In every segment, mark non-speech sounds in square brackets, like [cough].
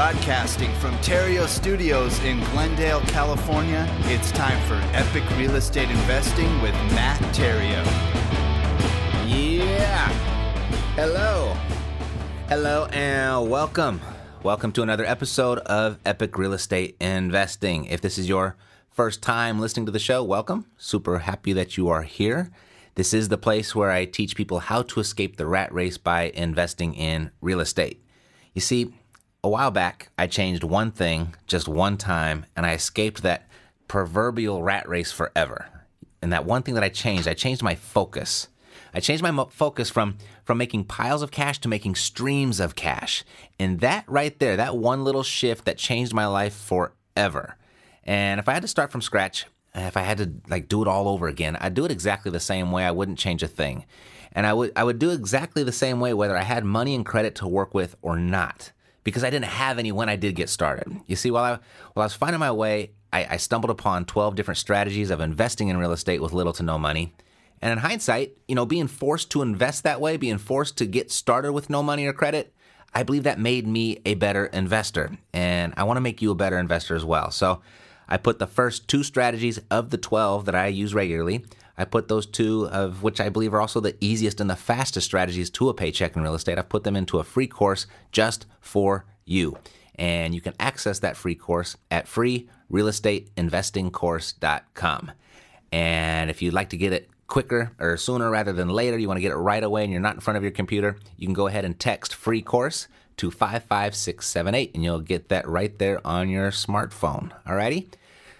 Broadcasting from Theriault Studios in Glendale, California, it's time for Epic Real Estate Investing with Matt Theriault. Yeah. Hello. Hello and welcome. Welcome to another episode of Epic Real Estate Investing. If this is your first time listening to the show, welcome. Super happy that you are here. This is the place where I teach people how to escape the rat race by investing in real estate. You see, a while back, I changed one thing just one time and I escaped that proverbial rat race forever. And that one thing that I changed, I changed my focus. I changed my mo- focus from from making piles of cash to making streams of cash. And that right there, that one little shift that changed my life forever. And if I had to start from scratch, if I had to like do it all over again, I'd do it exactly the same way. I wouldn't change a thing. And I would I would do exactly the same way whether I had money and credit to work with or not because I didn't have any when I did get started. You see, while I while I was finding my way, I, I stumbled upon 12 different strategies of investing in real estate with little to no money. And in hindsight, you know, being forced to invest that way, being forced to get started with no money or credit, I believe that made me a better investor. And I want to make you a better investor as well. So I put the first two strategies of the 12 that I use regularly. I put those two, of which I believe are also the easiest and the fastest strategies to a paycheck in real estate. I've put them into a free course just for you. And you can access that free course at freerealestateinvestingcourse.com. And if you'd like to get it quicker or sooner rather than later, you want to get it right away and you're not in front of your computer, you can go ahead and text free course to 55678 and you'll get that right there on your smartphone. Alrighty?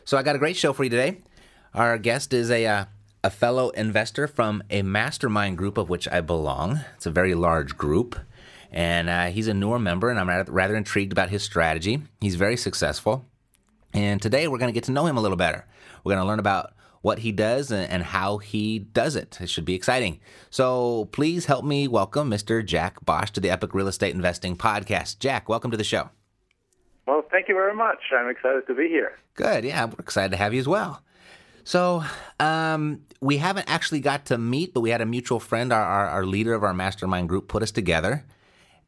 So I got a great show for you today. Our guest is a uh, a fellow investor from a mastermind group of which I belong. It's a very large group, and uh, he's a newer member, and I'm rather intrigued about his strategy. He's very successful, and today we're going to get to know him a little better. We're going to learn about what he does and, and how he does it. It should be exciting. So please help me welcome Mr. Jack Bosch to the Epic Real Estate Investing Podcast. Jack, welcome to the show. Well, thank you very much. I'm excited to be here. Good. Yeah, we're excited to have you as well. So, um, we haven't actually got to meet, but we had a mutual friend, our, our, our leader of our mastermind group, put us together.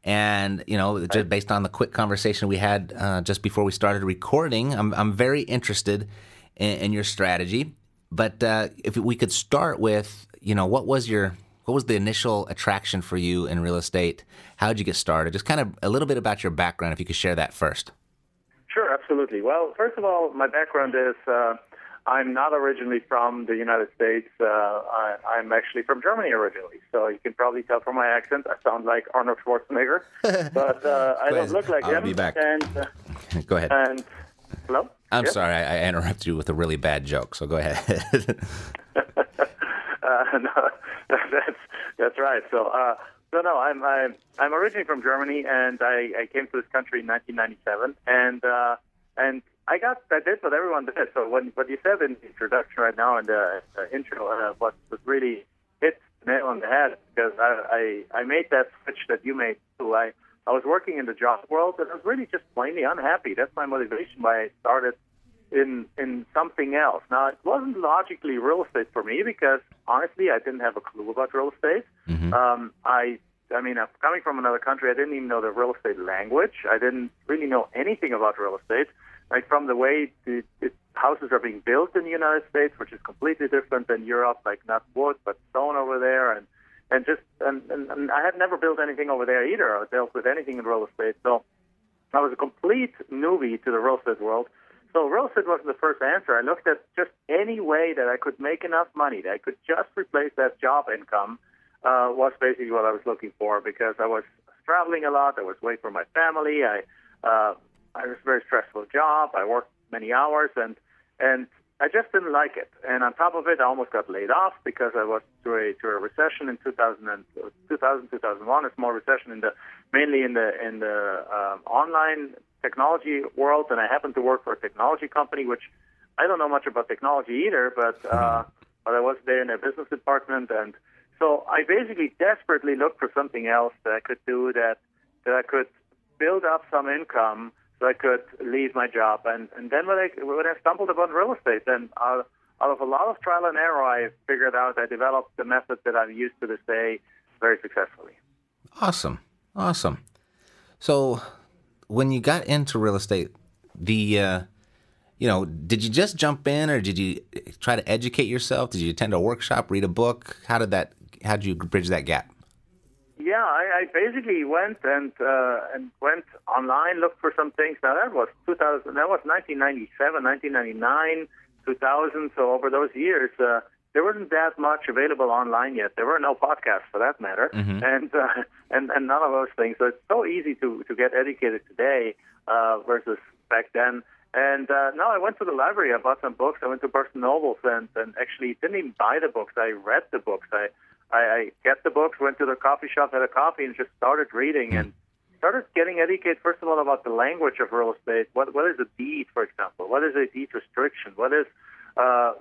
And, you know, just based on the quick conversation we had uh, just before we started recording, I'm, I'm very interested in, in your strategy. But uh, if we could start with, you know, what was your what was the initial attraction for you in real estate? How did you get started? Just kind of a little bit about your background, if you could share that first. Sure, absolutely. Well, first of all, my background is uh, I'm not originally from the United States. Uh, I, I'm actually from Germany originally, so you can probably tell from my accent I sound like Arnold Schwarzenegger, [laughs] but uh, I don't look like I'll him. be back. And uh, [laughs] Go ahead. and hello. I'm Yeah? sorry, I, I interrupted you with a really bad joke, so go ahead. [laughs] Uh, no, that's that's right. So, uh, so no, I'm I'm I'm originally from Germany, and I, I came to this country in 1997, and uh, and I got I did what everyone did. So when what you said in the introduction right now in the uh, intro, uh, what was really hit the nail on the head because I, I I made that switch that you made too. I I was working in the job world, and I was really just plainly unhappy. That's my motivation why I started in in something else. Now it wasn't logically real estate for me because honestly I didn't have a clue about real estate. Um, I I mean I'm coming from another country. I didn't even know the real estate language. I didn't really know anything about real estate. Like from the way the, the houses are being built in the United States, which is completely different than Europe. Like not wood but stone over there, and and just and, and, and I had never built anything over there either. or dealt with anything in real estate, so I was a complete newbie to the real estate world. So real estate wasn't the first answer. I looked at just any way that I could make enough money that I could just replace that job income uh, was basically what I was looking for because I was traveling a lot. I was away from my family. I uh, I was a very stressful job. I worked many hours and and I just didn't like it. And on top of it, I almost got laid off because I was through a, through a recession in 2000, and, 2000 2001, a small recession in the mainly in the in the um, online technology world. And I happened to work for a technology company, which I don't know much about technology either, but uh, but I was there in their business department, and so I basically desperately looked for something else that I could do that that I could build up some income so I could leave my job. And and then when I when I stumbled upon real estate, then out, out of a lot of trial and error, I figured out I developed the method that I've used to this day very successfully. Awesome. Awesome. So when you got into real estate, the uh, you know, did you just jump in, or did you try to educate yourself? Did you attend a workshop, read a book? How did that? How did you bridge that gap? Yeah, I, I basically went and uh, and went online, looked for some things. Now that was 2000. That was 1997, 1999, 2000. So over those years, uh, there wasn't that much available online yet. There were no podcasts for that matter, Mhm. and uh, and and none of those things. So it's so easy to to get educated today uh, versus back then. And uh, no, I went to the library. I bought some books. I went to Barnes and Nobles and and actually didn't even buy the books. I read the books. I I, I get the books, went to the coffee shop, had a coffee, and just started reading and started getting educated. First of all, about the language of real estate. What what is a deed, for example? What is a deed restriction? What is uh,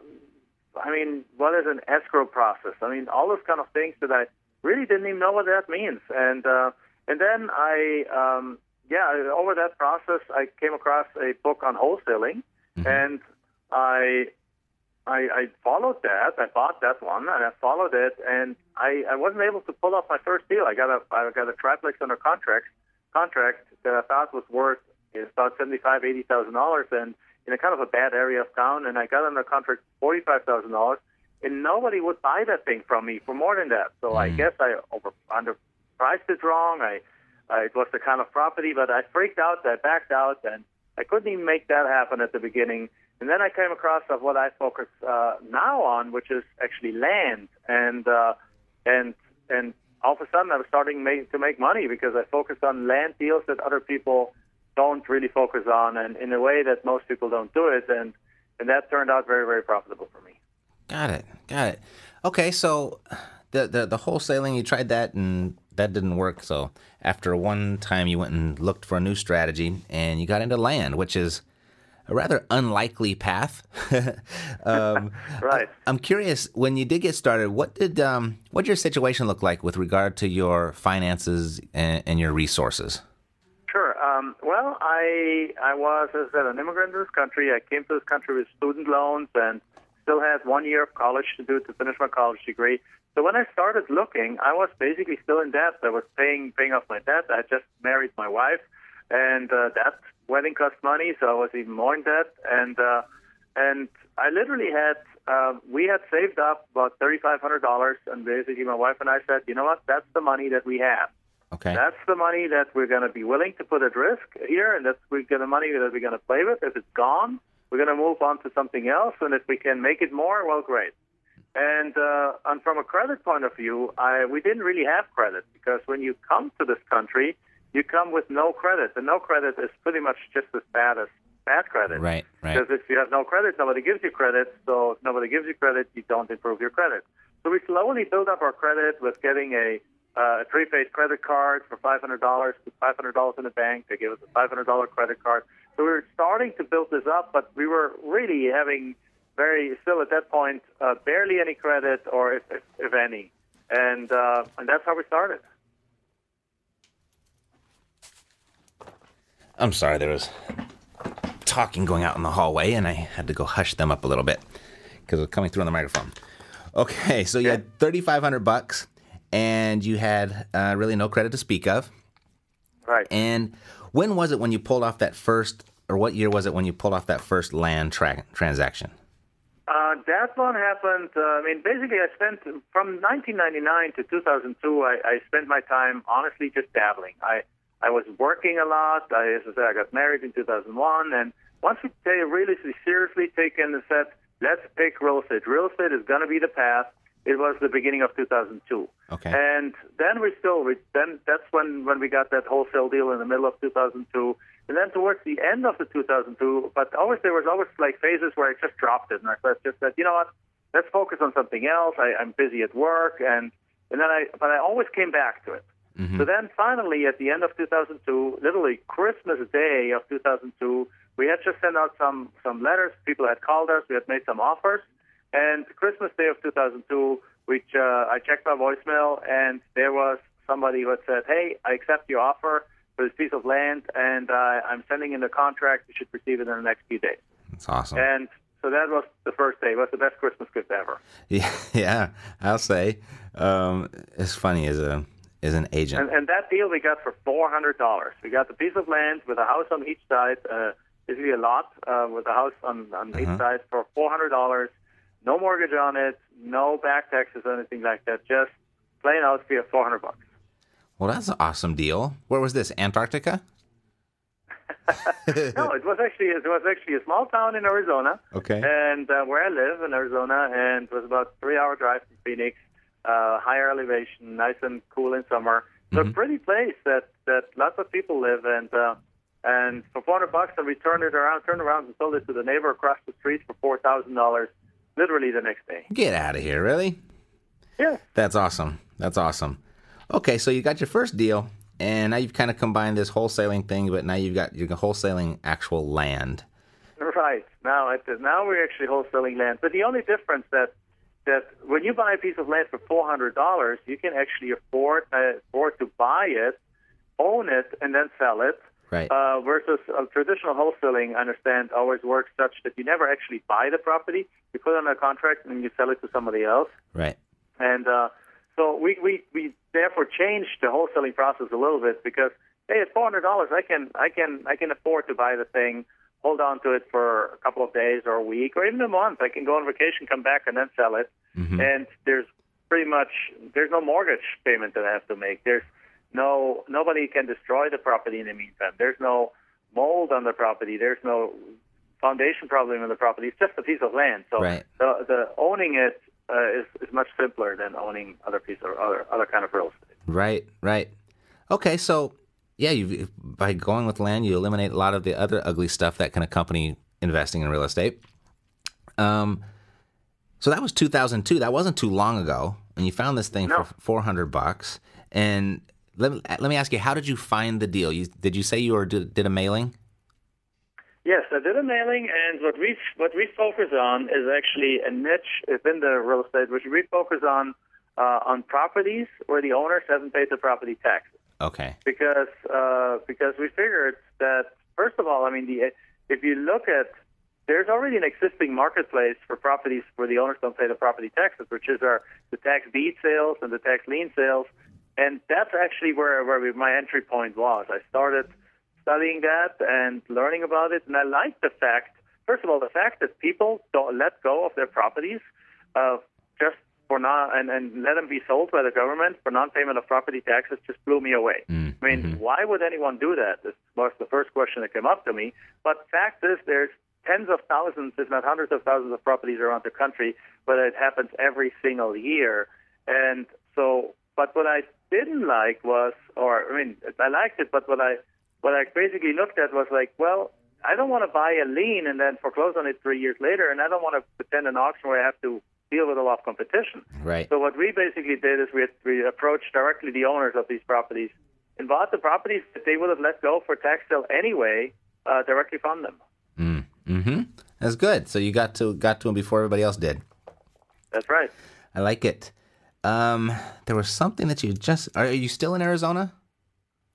I mean, what is an escrow process? I mean, all those kind of things that I really didn't even know what that means. And uh, and then I, um, yeah, over that process, I came across a book on wholesaling, and I, I, I followed that. I bought that one, and I followed it, and I, I wasn't able to pull off my first deal. I got a, I got a triplex under contract, contract that I thought was worth is about seventy-five, eighty thousand dollars, and in a kind of a bad area of town, and I got under contract forty-five thousand dollars, and nobody would buy that thing from me for more than that. So I mm. guess I over underpriced it wrong. I, I it was the kind of property, but I freaked out. I backed out, and I couldn't even make that happen at the beginning. And then I came across of what I focus uh, now on, which is actually land, and uh, and and all of a sudden I was starting make, to make money because I focused on land deals that other people don't really focus on, and in a way that most people don't do it, and and that turned out very very profitable for me. Got it. Got it. Okay, so the the the wholesaling you tried that and that didn't work. So after one time you went and looked for a new strategy and you got into land, which is a rather unlikely path. [laughs] um, [laughs] Right. I'm curious when you did get started, what did um what did your situation look like with regard to your finances and, and your resources? Sure. Um, well, I I was, as I said, an immigrant to this country. I came to this country with student loans and still had one year of college to do to finish my college degree. So when I started looking, I was basically still in debt. I was paying paying off my debt. I just married my wife, and uh, that wedding cost money, so I was even more in debt. And uh, and I literally had uh, we had saved up about thirty five hundred dollars, and basically my wife and I said, you know what, that's the money that we have. Okay. That's the money that we're going to be willing to put at risk here, and that's we're going to money that we're going to play with. If it's gone, we're going to move on to something else, and if we can make it more, well, great. And uh, and from a credit point of view, I we didn't really have credit because when you come to this country, you come with no credit, and no credit is pretty much just as bad as bad credit. Right, right. Because if you have no credit, nobody gives you credit. So if nobody gives you credit, you don't improve your credit. So we slowly built up our credit with getting a, uh, a prepaid credit card for $500, put $500 in the bank. They gave us a $500 credit card. So we were starting to build this up, but we were really having very, still at that point, uh, barely any credit or if, if, if any. And, uh, and that's how we started. I'm sorry, there was talking going out in the hallway, and I had to go hush them up a little bit because it was coming through on the microphone. Okay, so you had 3,500 bucks, and you had uh, really no credit to speak of. Right. And when was it when you pulled off that first, or what year was it when you pulled off that first land tra- transaction? Uh, that one happened. Uh, I mean, basically, I spent from 1999 to 2002. I, I spent my time honestly just dabbling. I I was working a lot. I, as I said, I got married in 2001, and once we take really seriously taken and said, let's pick real estate. Real estate is going to be the path. It was the beginning of 2002. Okay. And then we still, we, then that's when, when we got that wholesale deal in the middle of 2002. And then towards the end of the 2002, but always there was always like phases where I just dropped it, and I just said, you know what, let's focus on something else. I, I'm busy at work, and and then I, but I always came back to it. So then finally, at the end of 2002, literally Christmas Day of 2002, we had just sent out some some letters. People had called us. We had made some offers, and Christmas Day of 2002, which uh, I checked my voicemail, and there was somebody who had said, "Hey, I accept your offer for this piece of land, and uh, I'm sending in the contract. You should receive it in the next few days." That's awesome. And so that was the first day. It was the best Christmas gift ever. Yeah, [laughs] yeah, I'll say. Um, it's funny as a is an agent. And, and that deal we got for four hundred dollars. We got the piece of land with a house on each side, uh, basically a lot uh, with a house on on each Uh-huh. side for four hundred dollars. No mortgage on it, no back taxes or anything like that. Just plain out fee of four hundred bucks. well, that's an awesome deal. Where was this? Antarctica? [laughs] no, it was actually it was actually a small town in Arizona. Okay. And uh, where I live in Arizona, and it was about three hour drive from Phoenix. Uh, higher elevation, nice and cool in summer. It's a pretty place that that lots of people live, and uh, and for 400 bucks, and we turned it around, turned around, and sold it to the neighbor across the street for four thousand dollars, literally the next day. Get out of here, really? Yeah. That's awesome. That's awesome. Okay, so you got your first deal, and now you've kind of combined this wholesaling thing, but now you've got you're wholesaling actual land. Right. Now, it, now we're actually wholesaling land. But the only difference that that when you buy a piece of land for four hundred dollars, you can actually afford uh, afford to buy it, own it, and then sell it. Right. Uh, versus uh, traditional wholesaling, I understand, always works such that you never actually buy the property. You put it on a contract and you sell it to somebody else. right. And uh, so we, we, we therefore changed the wholesaling process a little bit because hey, at four hundred dollars, I can I can I can afford to buy the thing, hold on to it for a couple of days or a week or even a month. I can go on vacation, come back, and then sell it. And there's pretty much there's no mortgage payment that I have to make. There's no nobody can destroy the property in the meantime. There's no mold on the property. There's no foundation problem on the property. It's just a piece of land. So Right. the, the owning it uh, is, is much simpler than owning other piece of other other kind of real estate. Right, right. Okay, so yeah, you by going with land, you eliminate a lot of the other ugly stuff that can accompany investing in real estate. Um, so that was 2002. That wasn't too long ago, and you found this thing No. for 400 bucks. And let me, let me ask you, how did you find the deal? You, did you say you were did, did a mailing? Yes, I did a mailing, and what we what we focus on is actually a niche within the real estate, which we focus on uh, on properties where the owners haven't paid the property taxes. Okay. because uh, because we figured that first of all, I mean, the if you look at there's already an existing marketplace for properties where the owners don't pay the property taxes, which is our the tax deed sales and the tax lien sales, and that's actually where where we, my entry point was. I started studying that and learning about it, and I like the fact. First of all, the fact that people don't let go of their properties uh, just for not and, and let them be sold by the government for non-payment of property taxes just blew me away. Mm, I mean, why would anyone do that? This was the first question that came up to me. But fact is, there's tens of thousands, if not hundreds of thousands, of properties around the country, but it happens every single year. And so, but what I didn't like was, or I mean, I liked it, but what I what I basically looked at was like, well, I don't want to buy a lien and then foreclose on it three years later, and I don't want to attend an auction where I have to deal with a lot of competition. Right. So what we basically did is we, we approached directly the owners of these properties and bought the properties that they would have let go for tax sale anyway, uh, directly from them. Mm, mm-hmm. That's good. So you got to got to them before everybody else did. That's right. I like it. Um, there was something that you just. Are you still in Arizona?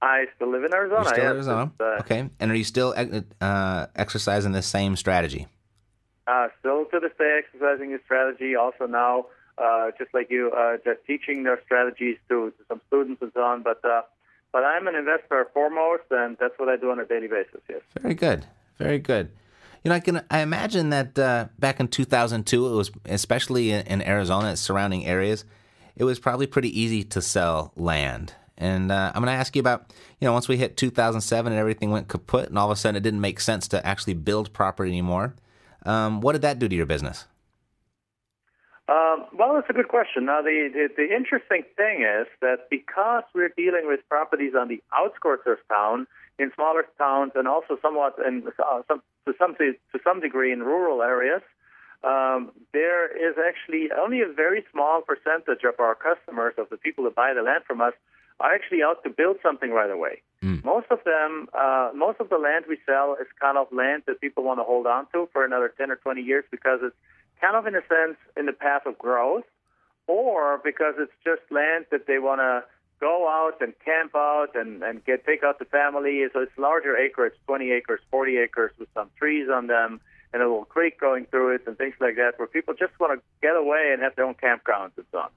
I still live in Arizona. You're still yes. Arizona. Uh, okay. And are you still uh, exercising the same strategy? Uh, still to this day, exercising his strategy. Also now, uh, just like you, uh, just teaching their strategies to, to some students and so on. But uh, but I'm an investor foremost, and that's what I do on a daily basis. Yes. Very good. Very good. You know, I can I imagine that uh, back in 2002, it was especially in, in Arizona, surrounding areas, it was probably pretty easy to sell land. And uh, I'm going to ask you about, you know, once we hit 2007 and everything went kaput, and all of a sudden it didn't make sense to actually build property anymore. Um, what did that do to your business? Um, well, that's a good question. Now, the, the the interesting thing is that because we're dealing with properties on the outskirts of town, in smaller towns, and also somewhat in uh, some, to some to some degree in rural areas, um, there is actually only a very small percentage of our customers, of the people that buy the land from us, are actually out to build something right away. Most of them, uh, most of the land we sell is kind of land that people want to hold on to for another 10 or 20 years because it's kind of, in a sense, in the path of growth, or because it's just land that they want to go out and camp out and, and get take out the family. So it's larger acreage, 20 acres, 40 acres with some trees on them and a little creek going through it and things like that, where people just want to get away and have their own campgrounds and so on.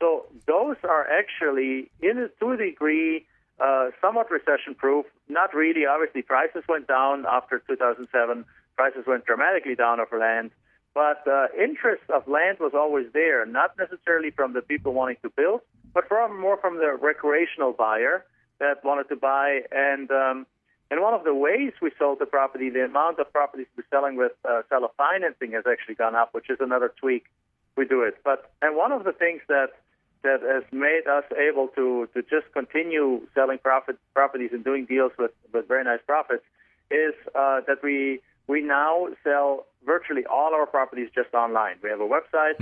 So those are actually, in to a degree, uh, somewhat recession-proof. Not really. Obviously, prices went down after 2007. Prices went dramatically down of land, but uh, interest of land was always there. Not necessarily from the people wanting to build, but from more from the recreational buyer that wanted to buy. And um, and one of the ways we sold the property, the amount of properties we're selling with uh, seller financing has actually gone up, which is another tweak we do it. But and one of the things that that has made us able to to just continue selling profit properties and doing deals with with very nice profits is uh, that we we now sell virtually all our properties just online. We have a website.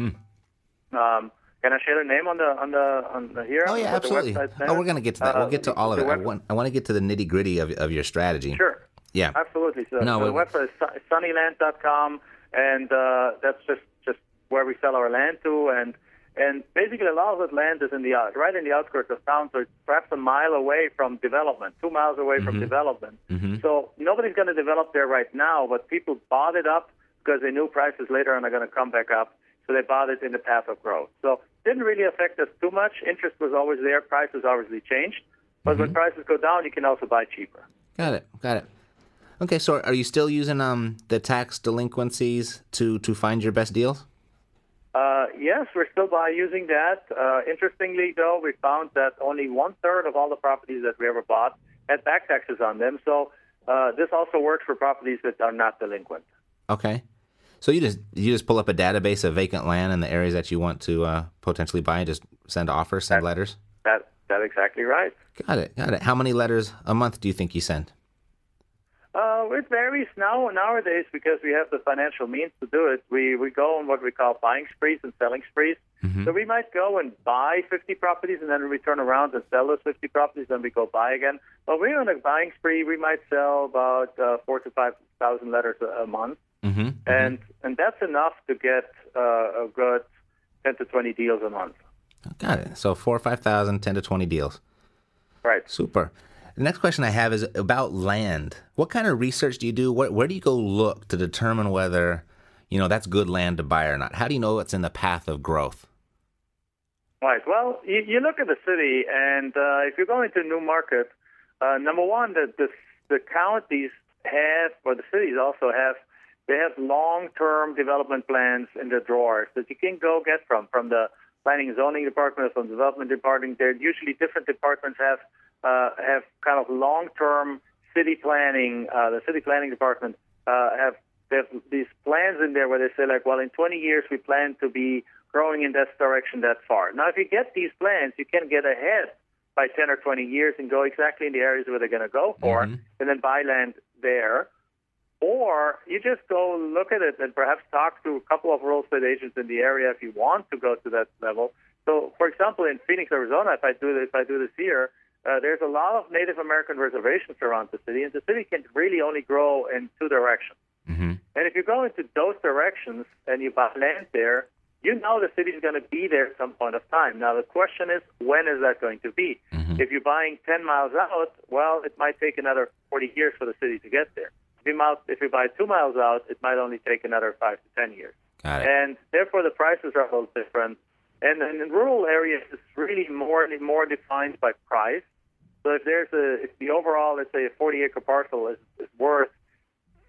Um, can I share the name on the on the on the here? Oh yeah, absolutely. Oh, we're gonna get to that. we'll Uh, get to all of the it. I want I want to get to the nitty gritty of of your strategy. Sure. Yeah. Absolutely. So, No, so the we- website is su- sunnyland.com, and uh, that's just just where we sell our land to, and and basically a lot of that land is in the out, right in the outskirts of town, so it's perhaps a mile away from development, two miles away Mm-hmm. from development. So nobody's going to develop there right now, but people bought it up because they knew prices later on are going to come back up. So they bought it in the path of growth. So didn't really affect us too much. Interest was always there. Prices obviously changed. But Mm-hmm. when prices go down, you can also buy cheaper. Got it. Got it. Okay, so are you still using um the tax delinquencies to to find your best deals? Uh, yes, we're still by using that. Uh, interestingly, though, we found that only one third of all the properties that we ever bought had back taxes on them. So uh, this also works for properties that are not delinquent. Okay. So you just you just pull up a database of vacant land in the areas that you want to uh, potentially buy, and just send offers, send letters. That that's exactly right. Got it. Got it. How many letters a month do you think you send? Uh, it varies now nowadays because we have the financial means to do it. We we go on what we call buying sprees and selling sprees. So we might go and buy 50 properties and then we turn around and sell those 50 properties, then we go buy again. But we're on a buying spree. We might sell about uh, four to five thousand letters a, a month, Mm-hmm. and and that's enough to get uh, a good 10 to 20 deals a month. Got it. So four or five thousand, ten to twenty deals. Right. Super. The next question I have is about land. What kind of research do you do? Where, where do you go look to determine whether, you know, that's good land to buy or not? How do you know it's in the path of growth? Right. Well, you, you look at the city, and uh, if you're going to a new market, uh, number one, the, the the counties have, or the cities also have, they have long-term development plans in their drawers that you can go get from from the planning and zoning department, or from the development department. They're usually different departments have uh, have kind of long-term city planning. Uh, the city planning department uh, have they have these plans in there where they say like, well, in 20 years we plan to be growing in that direction that far. Now, if you get these plans, you can get ahead by 10 or 20 years and go exactly in the areas where they're going to go for, and then buy land there. Or you just go look at it and perhaps talk to a couple of real estate agents in the area if you want to go to that level. So, for example, in Phoenix, Arizona, if I do this, if I do this here, uh, there's a lot of Native American reservations around the city, and the city can really only grow in two directions. Mm-hmm. And if you go into those directions and you buy land there, you know the city is going to be there at some point of time. Now the question is, when is that going to be? If you're buying 10 miles out, well, it might take another 40 years for the city to get there. If you, mount, if you buy two miles out, it might only take another five to 10 years. And therefore, the prices are a little different. And, and in rural areas, it's really more more defined by price. So if there's a if the overall, let's say, a 40 acre parcel is, is worth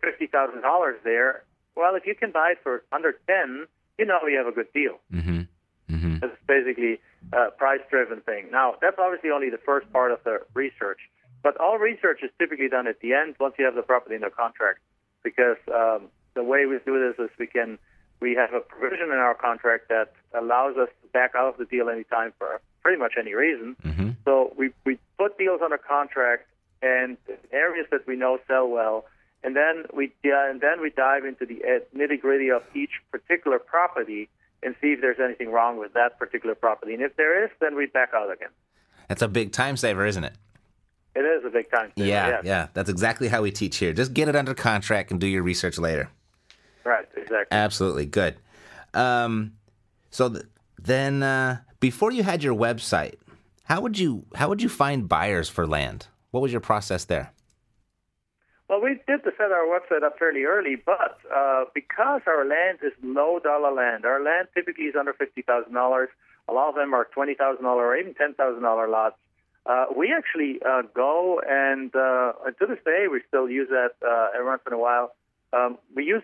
fifty thousand dollars there, well, if you can buy it for under 10, you know you have a good deal. Mm-hmm. Mm-hmm. It's basically a price-driven thing. Now, that's obviously only the first part of the research, but all research is typically done at the end once you have the property under contract, because um, the way we do this is we can we have a provision in our contract that allows us to back out of the deal anytime for pretty much any reason. Mm-hmm. So we we put deals under contract and areas that we know sell well, and then we yeah, and then we dive into the nitty gritty of each particular property and see if there's anything wrong with that particular property. And if there is, then we back out again. That's a big time saver, isn't it? It is a big time. saver, Yeah, yes. yeah. That's exactly how we teach here. Just get it under contract and do your research later. Right, exactly. Absolutely good. Um, so th- then, uh, before you had your website, how would you how would you find buyers for land? What was your process there? Well, we did to set our website up fairly early, but uh, because our land is low dollar land, our land typically is under fifty thousand dollars. A lot of them are twenty thousand dollar or even ten thousand dollar lots. Uh, we actually uh, go and uh, to this day we still use that uh, every once in a while. Um, we use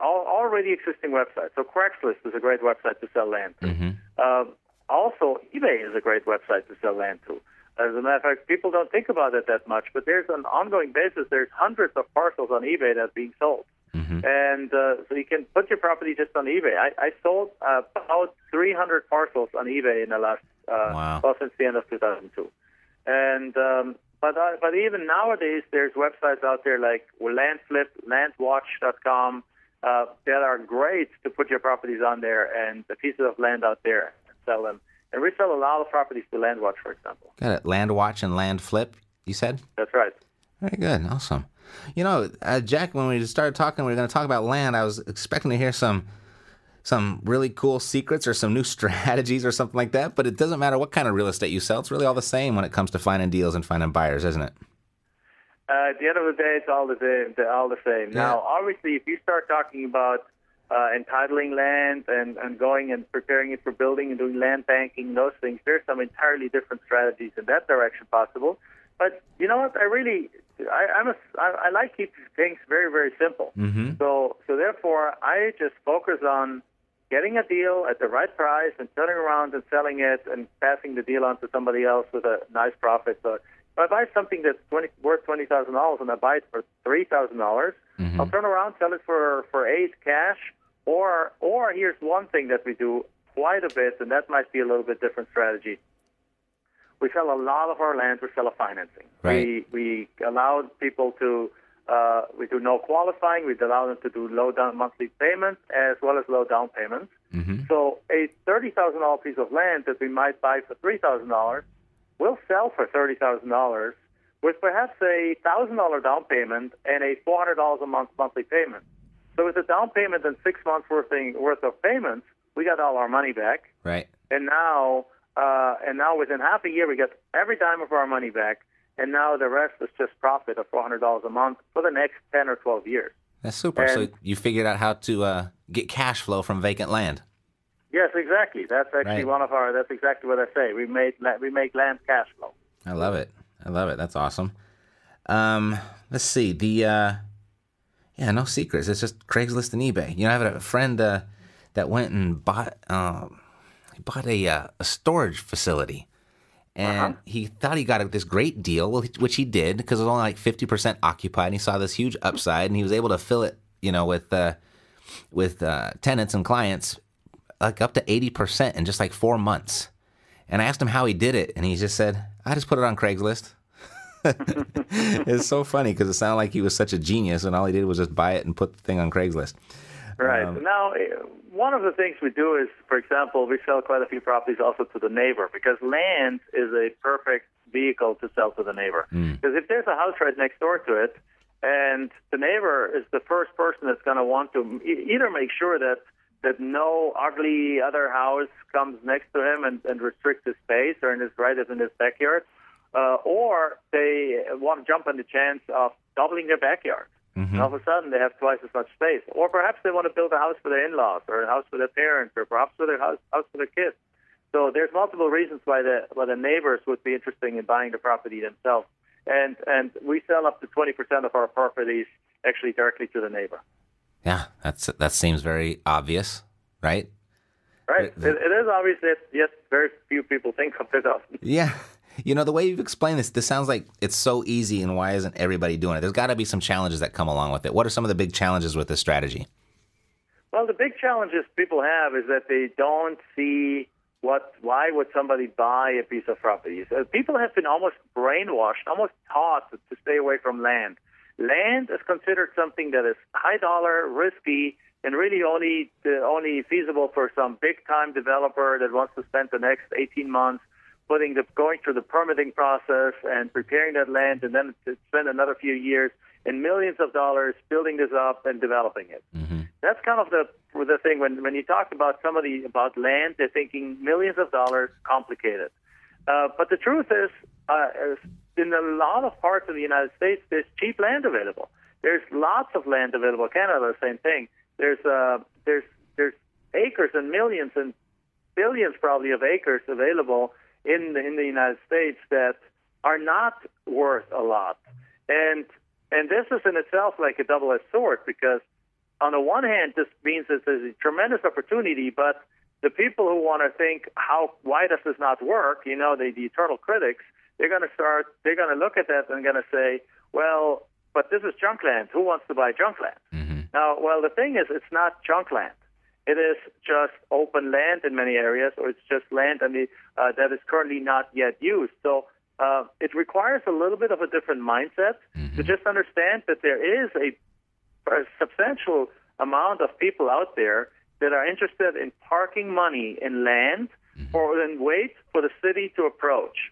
all, already existing websites. So Craigslist is a great website to sell land. Mm-hmm. Uh, also, eBay is a great website to sell land to. As a matter of fact, people don't think about it that much, but there's an ongoing basis. There's hundreds of parcels on eBay that's being sold. Mm-hmm. And uh, so you can put your property just on eBay. I, I sold uh, about 300 parcels on eBay in the last, uh, Wow. well, since the end of 2002. And um, but uh, but even nowadays, there's websites out there like Landflip, Landwatch.com uh, that are great to put your properties on there and the pieces of land out there sell them. And we sell a lot of properties to Landwatch, for example. Got it. Land watch and land flip. You said. That's right. Very good. Awesome. You know, uh, Jack, when we started talking, we were going to talk about land. I was expecting to hear some some really cool secrets or some new [laughs] strategies or something like that. But it doesn't matter what kind of real estate you sell. It's really all the same when it comes to finding deals and finding buyers, isn't it? Uh, at the end of the day, it's all the same. All the same. Now, obviously, if you start talking about uh, entitling land and, and going and preparing it for building and doing land banking, those things, there's some entirely different strategies in that direction possible. But you know what? I really, I, I'm a, I, I like keeping things very, very simple. Mm-hmm. So, so therefore, I just focus on getting a deal at the right price and turning around and selling it and passing the deal on to somebody else with a nice profit. So, if I buy something that's 20, worth twenty thousand dollars and I buy it for three thousand dollars, Mm-hmm. I'll turn around sell it for for eight cash. Or, or here's one thing that we do quite a bit, and that might be a little bit different strategy. We sell a lot of our land. We sell a financing. Right. We we allow people to uh, we do no qualifying. We allow them to do low down monthly payments as well as low down payments. Mm-hmm. So a thirty thousand dollar piece of land that we might buy for three thousand dollars, we'll sell for thirty thousand dollars with perhaps a thousand dollar down payment and a four hundred dollars a month monthly payment. So with a down payment and six months worth of, worth of payments, we got all our money back. Right. And now, uh, and now within half a year, we get every dime of our money back. And now the rest is just profit of four hundred dollars a month for the next ten or twelve years. That's super. so you figured out how to uh, get cash flow from vacant land. Yes, exactly. That's actually Right. one of our. That's exactly what I say. We made we make land cash flow. I love it. I love it. That's awesome. Um, let's see. The uh, yeah, no secrets. It's just Craigslist and eBay. You know, I have a friend uh, that went and bought um, he bought a uh, a storage facility, and he thought he got this great deal, well, which he did because it was only like fifty percent occupied. And he saw this huge upside, and he was able to fill it, you know, with uh, with uh, tenants and clients like up to eighty percent in just like four months. And I asked him how he did it, and he just said, "I just put it on Craigslist." [laughs] it's so funny because it sounded like he was such a genius, and all he did was just buy it and put the thing on Craigslist. Right. now, eh, one of the things we do is, for example, we sell quite a few properties also to the neighbor because land is a perfect vehicle to sell to the neighbor. Because if there's a house right next door to it, and the neighbor is the first person that's going to want to either make sure that that no ugly other house comes next to him and, and restricts his space or in his right is in his backyard, uh, or they want to jump on the chance of doubling their backyard. And all of a sudden, they have twice as much space. Or perhaps they want to build a house for their in-laws, or a house for their parents, or perhaps for their house, house for their kids. So there's multiple reasons why the why the neighbors would be interested in buying the property themselves. And and we sell up to 20% of our properties actually directly to the neighbor. Yeah, that's that seems very obvious, right? Right? It, it is obvious that yes, very few people think of this Often. Yeah. You know, the way you've explained this, this sounds like it's so easy, and why isn't everybody doing it? There's got to be some challenges that come along with it. What are some of the big challenges with this strategy? Well, the big challenges people have is that they don't see what. Why would somebody buy a piece of property? So people have been almost brainwashed, almost taught to, to stay away from land. Land is considered something that is high dollar, risky, and really only the, only feasible for some big time developer that wants to spend the next 18 months putting the going through the permitting process and preparing that land, and then to spend another few years and millions of dollars building this up and developing it. That's kind of the the thing when when you talk about somebody about land, they're thinking millions of dollars, complicated. Uh, but the truth is, uh, is, in a lot of parts of the United States, there's cheap land available. There's lots of land available. Canada, same thing. There's uh, there's there's acres and millions and billions probably of acres available in the, in the United States that are not worth a lot. And and this is in itself like a double-edged sword because on the one hand, this means that there's a tremendous opportunity, but the people who want to think how why does this not work, you know, the, the eternal critics, they're going to start, they're going to look at that and going to say, well, but this is junk land. Who wants to buy junk land? Mm-hmm. Now, well, the thing is, it's not junk land. It is just open land in many areas, or it's just land I mean, uh, that is currently not yet used. So uh, it requires a little bit of a different mindset Mm-hmm. to just understand that there is a, a substantial amount of people out there that are interested in parking money in land or in wait for the city to approach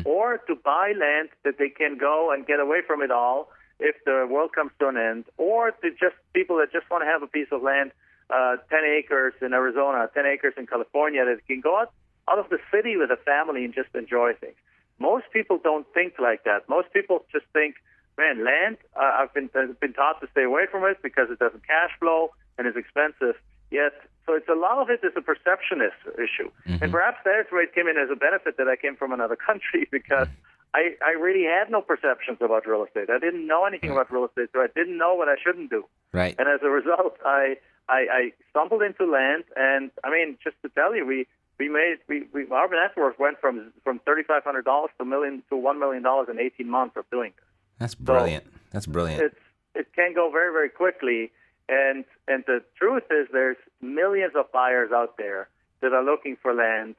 Mm-hmm. or to buy land that they can go and get away from it all if the world comes to an end, or to just people that just want to have a piece of land, uh, 10 acres in Arizona, 10 acres in California, that can go out, out of the city with a family and just enjoy things. Most people don't think like that. Most people just think, man, land, uh, I've been, uh, been taught to stay away from it because it doesn't cash flow and is expensive. Yet, so it's a lot of it is a perceptionist issue. And mm-hmm. perhaps that's where it came in as a benefit that I came from another [laughs] country because mm-hmm. I, I really had no perceptions about real estate. I didn't know anything mm-hmm. about real estate, so I didn't know what I shouldn't do. Right. And as a result, I, I, I stumbled into land, and I mean, just to tell you, we we made we, we our net worth went from from thirty five hundred dollars to million to one million dollars in eighteen months of doing this. That's brilliant. That's brilliant. It's it can go very very quickly, and and the truth is there's millions of buyers out there that are looking for land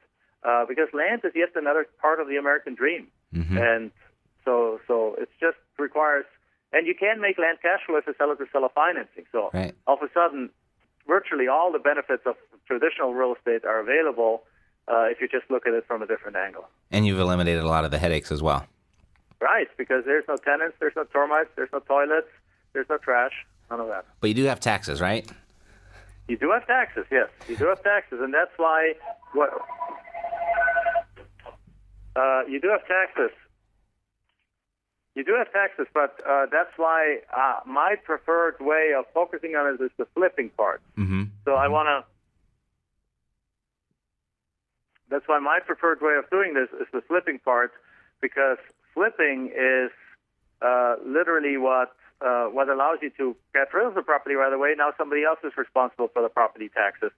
uh, because land is yet another part of the American dream, Mm-hmm. and so so it's just requires and you can make land cash flow if you sell it to seller financing. So Right. all of a sudden, virtually all the benefits of traditional real estate are available uh, if you just look at it from a different angle. And you've eliminated a lot of the headaches as well. Right, because there's no tenants, there's no termites, there's no toilets, there's no trash, none of that. But you do have taxes, right? You do have taxes, yes. You do have taxes, and that's why what uh, you do have taxes. You do have taxes, but uh, that's why uh, my preferred way of focusing on it is the flipping part. Mm-hmm. So I want to. That's why my preferred way of doing this is the flipping part, because flipping is uh, literally what uh, what allows you to get rid of the property right away. Now somebody else is responsible for the property taxes,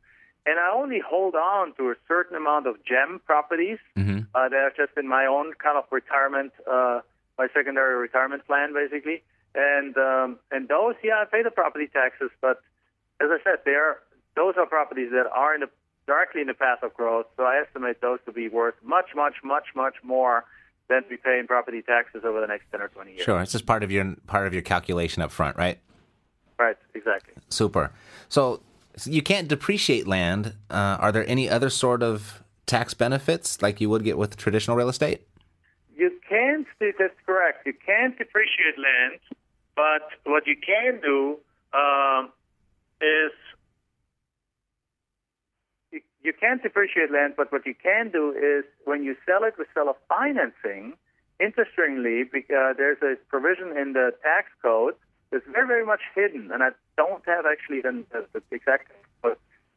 and I only hold on to a certain amount of gem properties Mm-hmm. uh, that are just in my own kind of retirement, uh, my secondary retirement plan, basically. And um, and those, yeah, I pay the property taxes, but as I said, they're those are properties that are in the directly in the path of growth. So I estimate those to be worth much, much, much, much more than we pay in property taxes over the next ten or twenty years. Sure. It's just part of your part of your calculation up front, right? Right, exactly. Super. So so you can't depreciate land. Uh, are there any other sort of tax benefits like you would get with traditional real estate? You can't. That's correct. You can't depreciate land, but what you can do um, is you, can't depreciate land. But what you can do is when you sell it with seller financing. Interestingly, because there's a provision in the tax code that's very, very much hidden, and I don't have actually the, the, exact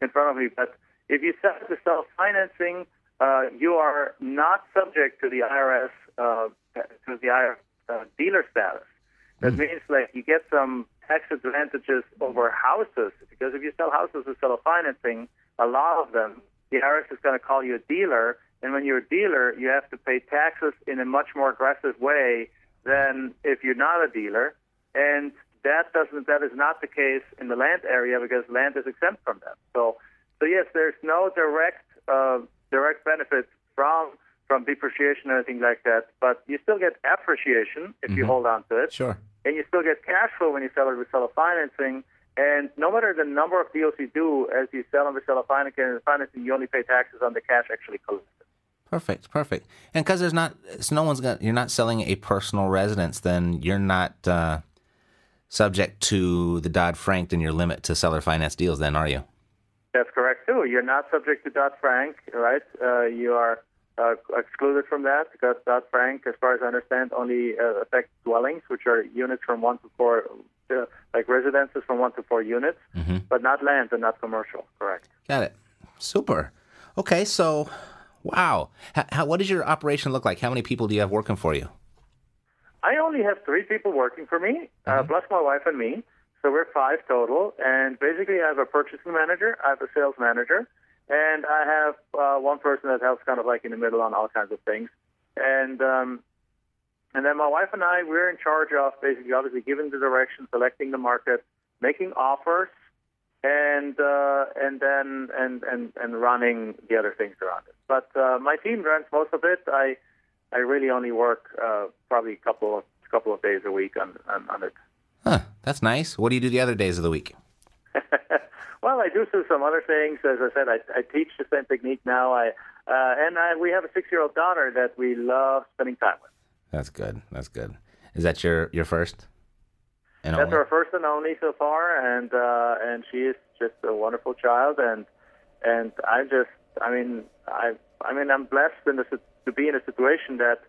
in front of me. But if you sell it with seller financing, uh, you are not subject to the IRS uh, to the IRS uh, dealer status. That means like you get some tax advantages over houses because if you sell houses with seller financing, a lot of them the IRS is going to call you a dealer, and when you're a dealer, you have to pay taxes in a much more aggressive way than if you're not a dealer, and that doesn't that is not the case in the land area because land is exempt from that. So, so yes, there's no direct uh, direct benefits from from depreciation or anything like that, but you still get appreciation if you hold on to it, Sure. and you still get cash flow when you sell it with seller financing. And no matter the number of deals you do, as you sell with seller financing, financing, you only pay taxes on the cash actually collected. Perfect, perfect. And because there's not, so no one's got, you're not selling a personal residence, then you're not uh, subject to the Dodd Frank and your limit to seller finance deals, then are you? That's correct too. You're not subject to Dodd Frank, right? Uh, you are uh, excluded from that because Dodd Frank, as far as I understand, only uh, affects dwellings, which are units from one to four, uh, like residences from one to four units, but not lands and not commercial. Correct. Got it. Super. Okay, so wow, how, how, what does your operation look like? How many people do you have working for you? I only have three people working for me, uh, Mm-hmm. plus my wife and me. So we're five total. And basically, I have a purchasing manager, I have a sales manager, and I have uh, one person that helps kind of like in the middle on all kinds of things. And um, and then my wife and I, we're in charge of basically, obviously, giving the direction, selecting the market, making offers, and uh, and then and, and and running the other things around it. But uh, my team runs most of it. I I really only work uh, probably a couple of couple of days a week on on, on it. Huh, that's nice. What do you do the other days of the week? [laughs] well, I do do some other things. As I said, I, I teach the same technique now. I uh, and I, we have a six-year-old daughter that we love spending time with. That's good. That's good. Is that your your first? And That's only? our first and only so far, and uh, and she is just a wonderful child, and and I just, I mean, I, I mean, I'm blessed in the, to be in a situation that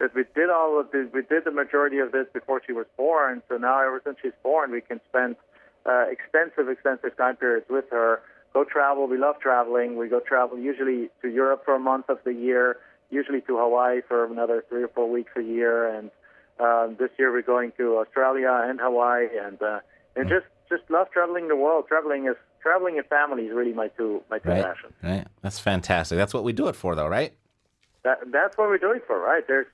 that we did all of this, we did the majority of this before she was born. So now, ever since she's born, we can spend uh, extensive, extensive time periods with her. Go travel. We love traveling. We go travel usually to Europe for a month of the year, usually to Hawaii for another three or four weeks a year, and um, this year we're going to Australia and Hawaii, and uh, and just just love traveling the world. Traveling is traveling in family is really my two my two right. passions. Right. That's fantastic. That's what we do it for, though, right? That that's what we're doing for, right? There's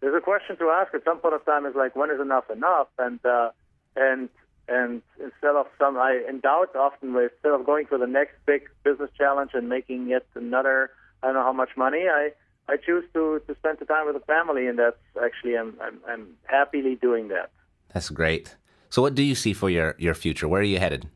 there's a question to ask at some point of time is like when is enough enough, and uh, and and instead of some I in doubt often with instead of going for the next big business challenge and making yet another I don't know how much money I. I choose to, to spend the time with the family, and that's actually I'm, I'm I'm happily doing that. That's great. So, what do you see for your your future? Where are you headed?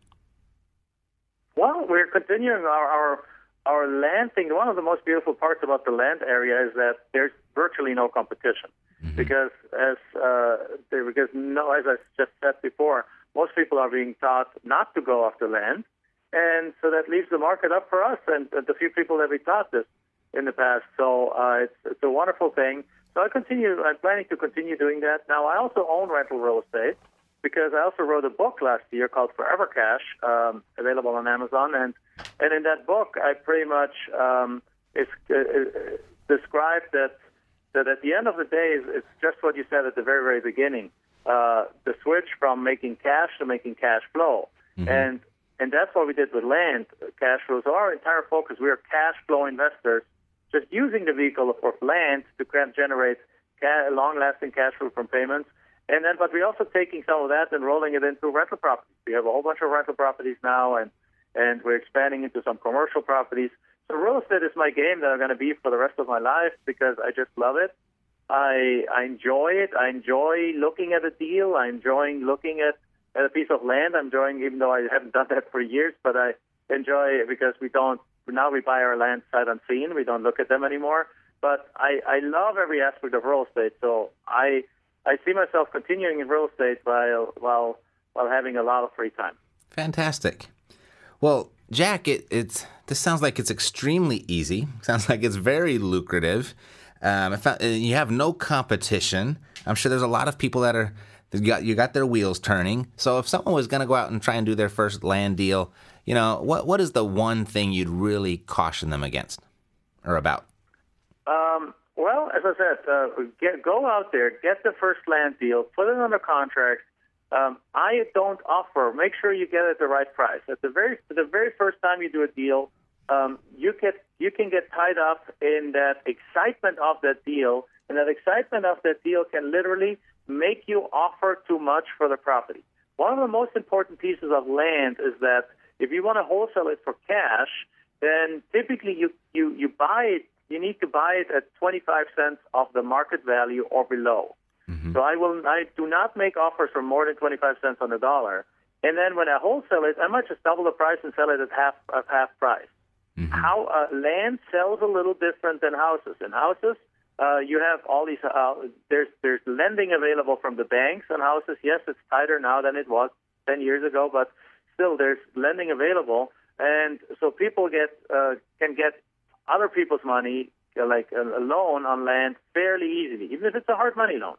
Well, we're continuing our, our our land thing. One of the most beautiful parts about the land area is that there's virtually no competition because as uh, because no, as I just said before, most people are being taught not to go after land, and so that leaves the market up for us and the few people that we taught this in the past. So uh, it's it's a wonderful thing. So I continue. I'm planning to continue doing that. Now I also own rental real estate because I also wrote a book last year called Forever Cash, um, available on Amazon, and and in that book I pretty much um, it's, uh, uh, described that that at the end of the day it's just what you said at the very very beginning, uh, the switch from making cash to making cash flow, and and that's what we did with land cash flows. So our entire focus we are cash flow investors, just using the vehicle of land to generate ca- long-lasting cash flow from payments. And then, but we're also taking some of that and rolling it into rental properties. We have a whole bunch of rental properties now, and and we're expanding into some commercial properties. So real estate is my game that I'm going to be for the rest of my life because I just love it. I I enjoy it. I enjoy looking at a deal. I enjoy looking at, at a piece of land. I'm enjoying, even though I haven't done that for years, but I enjoy it because we don't now we buy our land sight unseen. We don't look at them anymore. But I I love every aspect of real estate. So I I see myself continuing in real estate while while while having a lot of free time. Fantastic. Well, Jack, it, it's this sounds like it's extremely easy. Sounds like it's very lucrative. Um, I uh, you have no competition. I'm sure there's a lot of people that are you got you got their wheels turning. So if someone was going to go out and try and do their first land deal, you know what what is the one thing you'd really caution them against or about? Um, well, as I said, uh, get, go out there, get the first land deal, put it under contract. Um, I don't offer. Make sure you get it at the right price. At the very the very first time you do a deal, um, you get you can get tied up in that excitement of that deal, and that excitement of that deal can literally make you offer too much for the property. One of the most important pieces of land is that if you want to wholesale it for cash, then typically you you you buy it. You need to buy it at 25 cents of the market value or below. Mm-hmm. So I will I do not make offers for more than 25 cents on the dollar. And then when I wholesale it, I might just double the price and sell it at half at half price. How uh, land sells a little different than houses. In houses, uh, you have all these. Uh, there's there's lending available from the banks on houses. Yes, it's tighter now than it was 10 years ago, but still there's lending available, and so people get uh, can get other people's money, uh, like a, a loan on land, fairly easily, even if it's a hard money loan.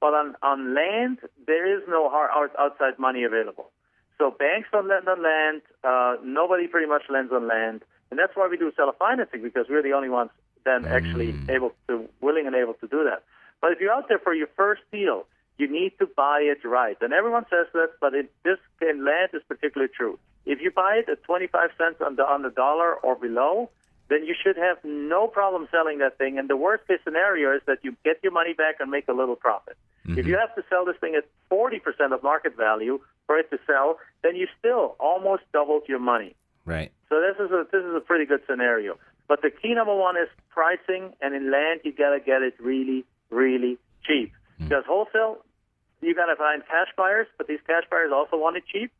But on, on land, there is no hard, out- outside money available. So banks don't lend on land. Uh, nobody pretty much lends on land. And that's why we do seller financing because we're the only ones then mm. actually able to, willing and able to do that. But if you're out there for your first deal, you need to buy it right. And everyone says that, but in this in land is particularly true. If you buy it at 25 cents on the on the dollar or below, then you should have no problem selling that thing. And the worst case scenario is that you get your money back and make a little profit. If you mm-hmm. have to sell this thing at 40% of market value for it to sell, then you still almost doubled your money. Right. So this is a this is a pretty good scenario. But the key number one is pricing, and in land you gotta get it really, really cheap. Hmm. Because wholesale, you gotta find cash buyers, but these cash buyers also want it cheap.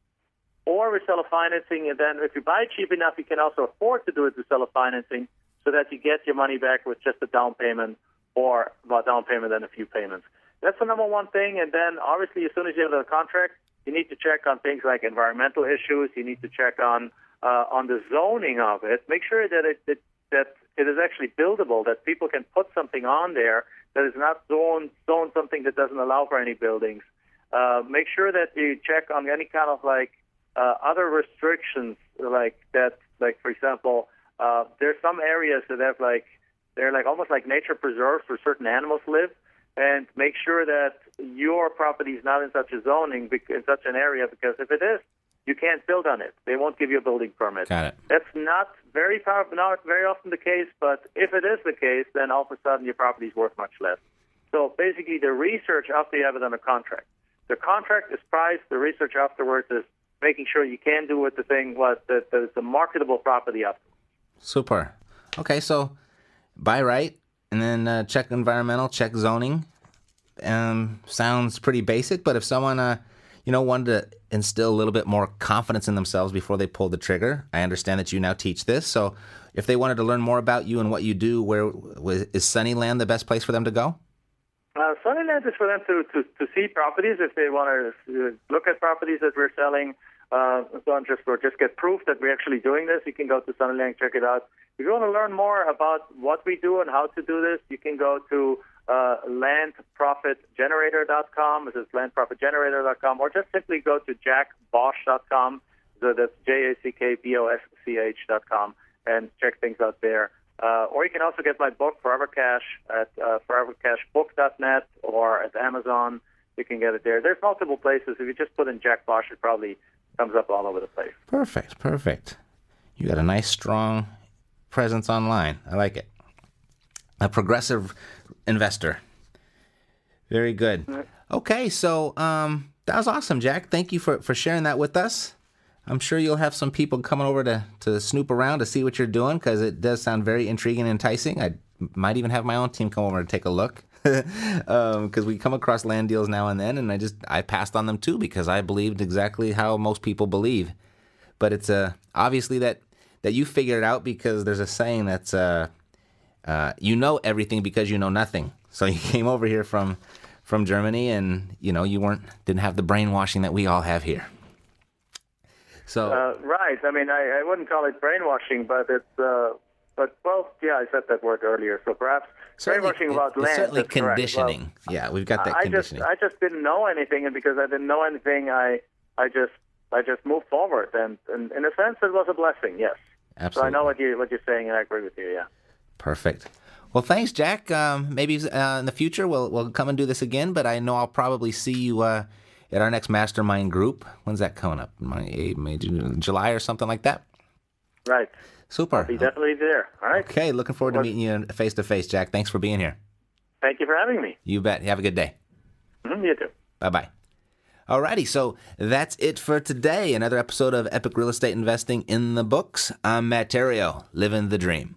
Or we seller financing, and then if you buy it cheap enough, you can also afford to do it to seller financing, so that you get your money back with just a down payment or a down payment and a few payments. That's the number one thing. And then obviously, as soon as you have the contract, you need to check on things like environmental issues. You need to check on uh, on the zoning of it. Make sure that it, it that it is actually buildable. That people can put something on there that is not zone zone something that doesn't allow for any buildings. Uh, make sure that you check on any kind of like uh, other restrictions, like that. Like for example, uh, there's some areas that have like they're like almost like nature preserves where certain animals live and make sure that your property is not in such a zoning, in such an area, because if it is, you can't build on it. They won't give you a building permit. Got it. That's not very power, not very often the case, but if it is the case, then all of a sudden your property is worth much less. So basically, the research after you have it under contract. The contract is priced. The research afterwards is making sure you can do with the thing what that, that it's a marketable property afterwards. Super. Okay, so buy right and then uh, check environmental, check zoning. Um, sounds pretty basic, but if someone, uh, you know, wanted to instill a little bit more confidence in themselves before they pull the trigger, I understand that you now teach this. So if they wanted to learn more about you and what you do, where is Sunnyland the best place for them to go? Uh, Sunnyland is for them to, to, to see properties if they want to uh, look at properties that we're selling. Uh, so on just or just get proof that we're actually doing this. You can go to Sunnyland, check it out. If you want to learn more about what we do and how to do this, you can go to uh, landprofitgenerator.com. This is landprofitgenerator.com, or just simply go to jackbosch.com. So that's J A C K B O S C H.com and check things out there. Uh, or you can also get my book, Forever Cash, at uh, forevercashbook.net or at Amazon. You can get it there. There's multiple places. If you just put in Jack Bosch, it probably comes up all over the place. Perfect, perfect. You got a nice, strong presence online. I like it. A progressive investor. Very good. Okay, so um, that was awesome, Jack. Thank you for, for sharing that with us. I'm sure you'll have some people coming over to, to snoop around to see what you're doing because it does sound very intriguing and enticing. I might even have my own team come over to take a look because [laughs] um, we come across land deals now and then, and I just I passed on them too because I believed exactly how most people believe. But it's uh, obviously that that you figured it out because there's a saying that's uh, uh, you know everything because you know nothing. So you [laughs] came over here from from Germany, and you know you weren't didn't have the brainwashing that we all have here. So Uh, right. I mean, I, I wouldn't call it brainwashing, but it's. Uh, but well, yeah, I said that word earlier. So perhaps certainly, brainwashing it- about land. certainly conditioning. yeah, we've got that Well, I just conditioning. I just didn't know anything, and because I didn't know anything, I I just I just moved forward, and, and in a sense, it was a blessing. Yes. Absolutely. So I know what you what you're saying, and I agree with you. Yeah. Perfect. Well, thanks, Jack. Um, maybe uh, in the future we'll we'll come and do this again. But I know I'll probably see you uh, at our next mastermind group. When's that coming up? May, May, June, July or something like that. Right. Super. Be definitely there. All right. Okay, looking forward to meeting you face to face, Jack. Thanks for being here. Thank you for having me. You bet. Have a good day. Mhm, you too. Bye bye. Alrighty, so that's it for today. Another episode of Epic Real Estate Investing in the books. I'm Matt Theriault, living the dream.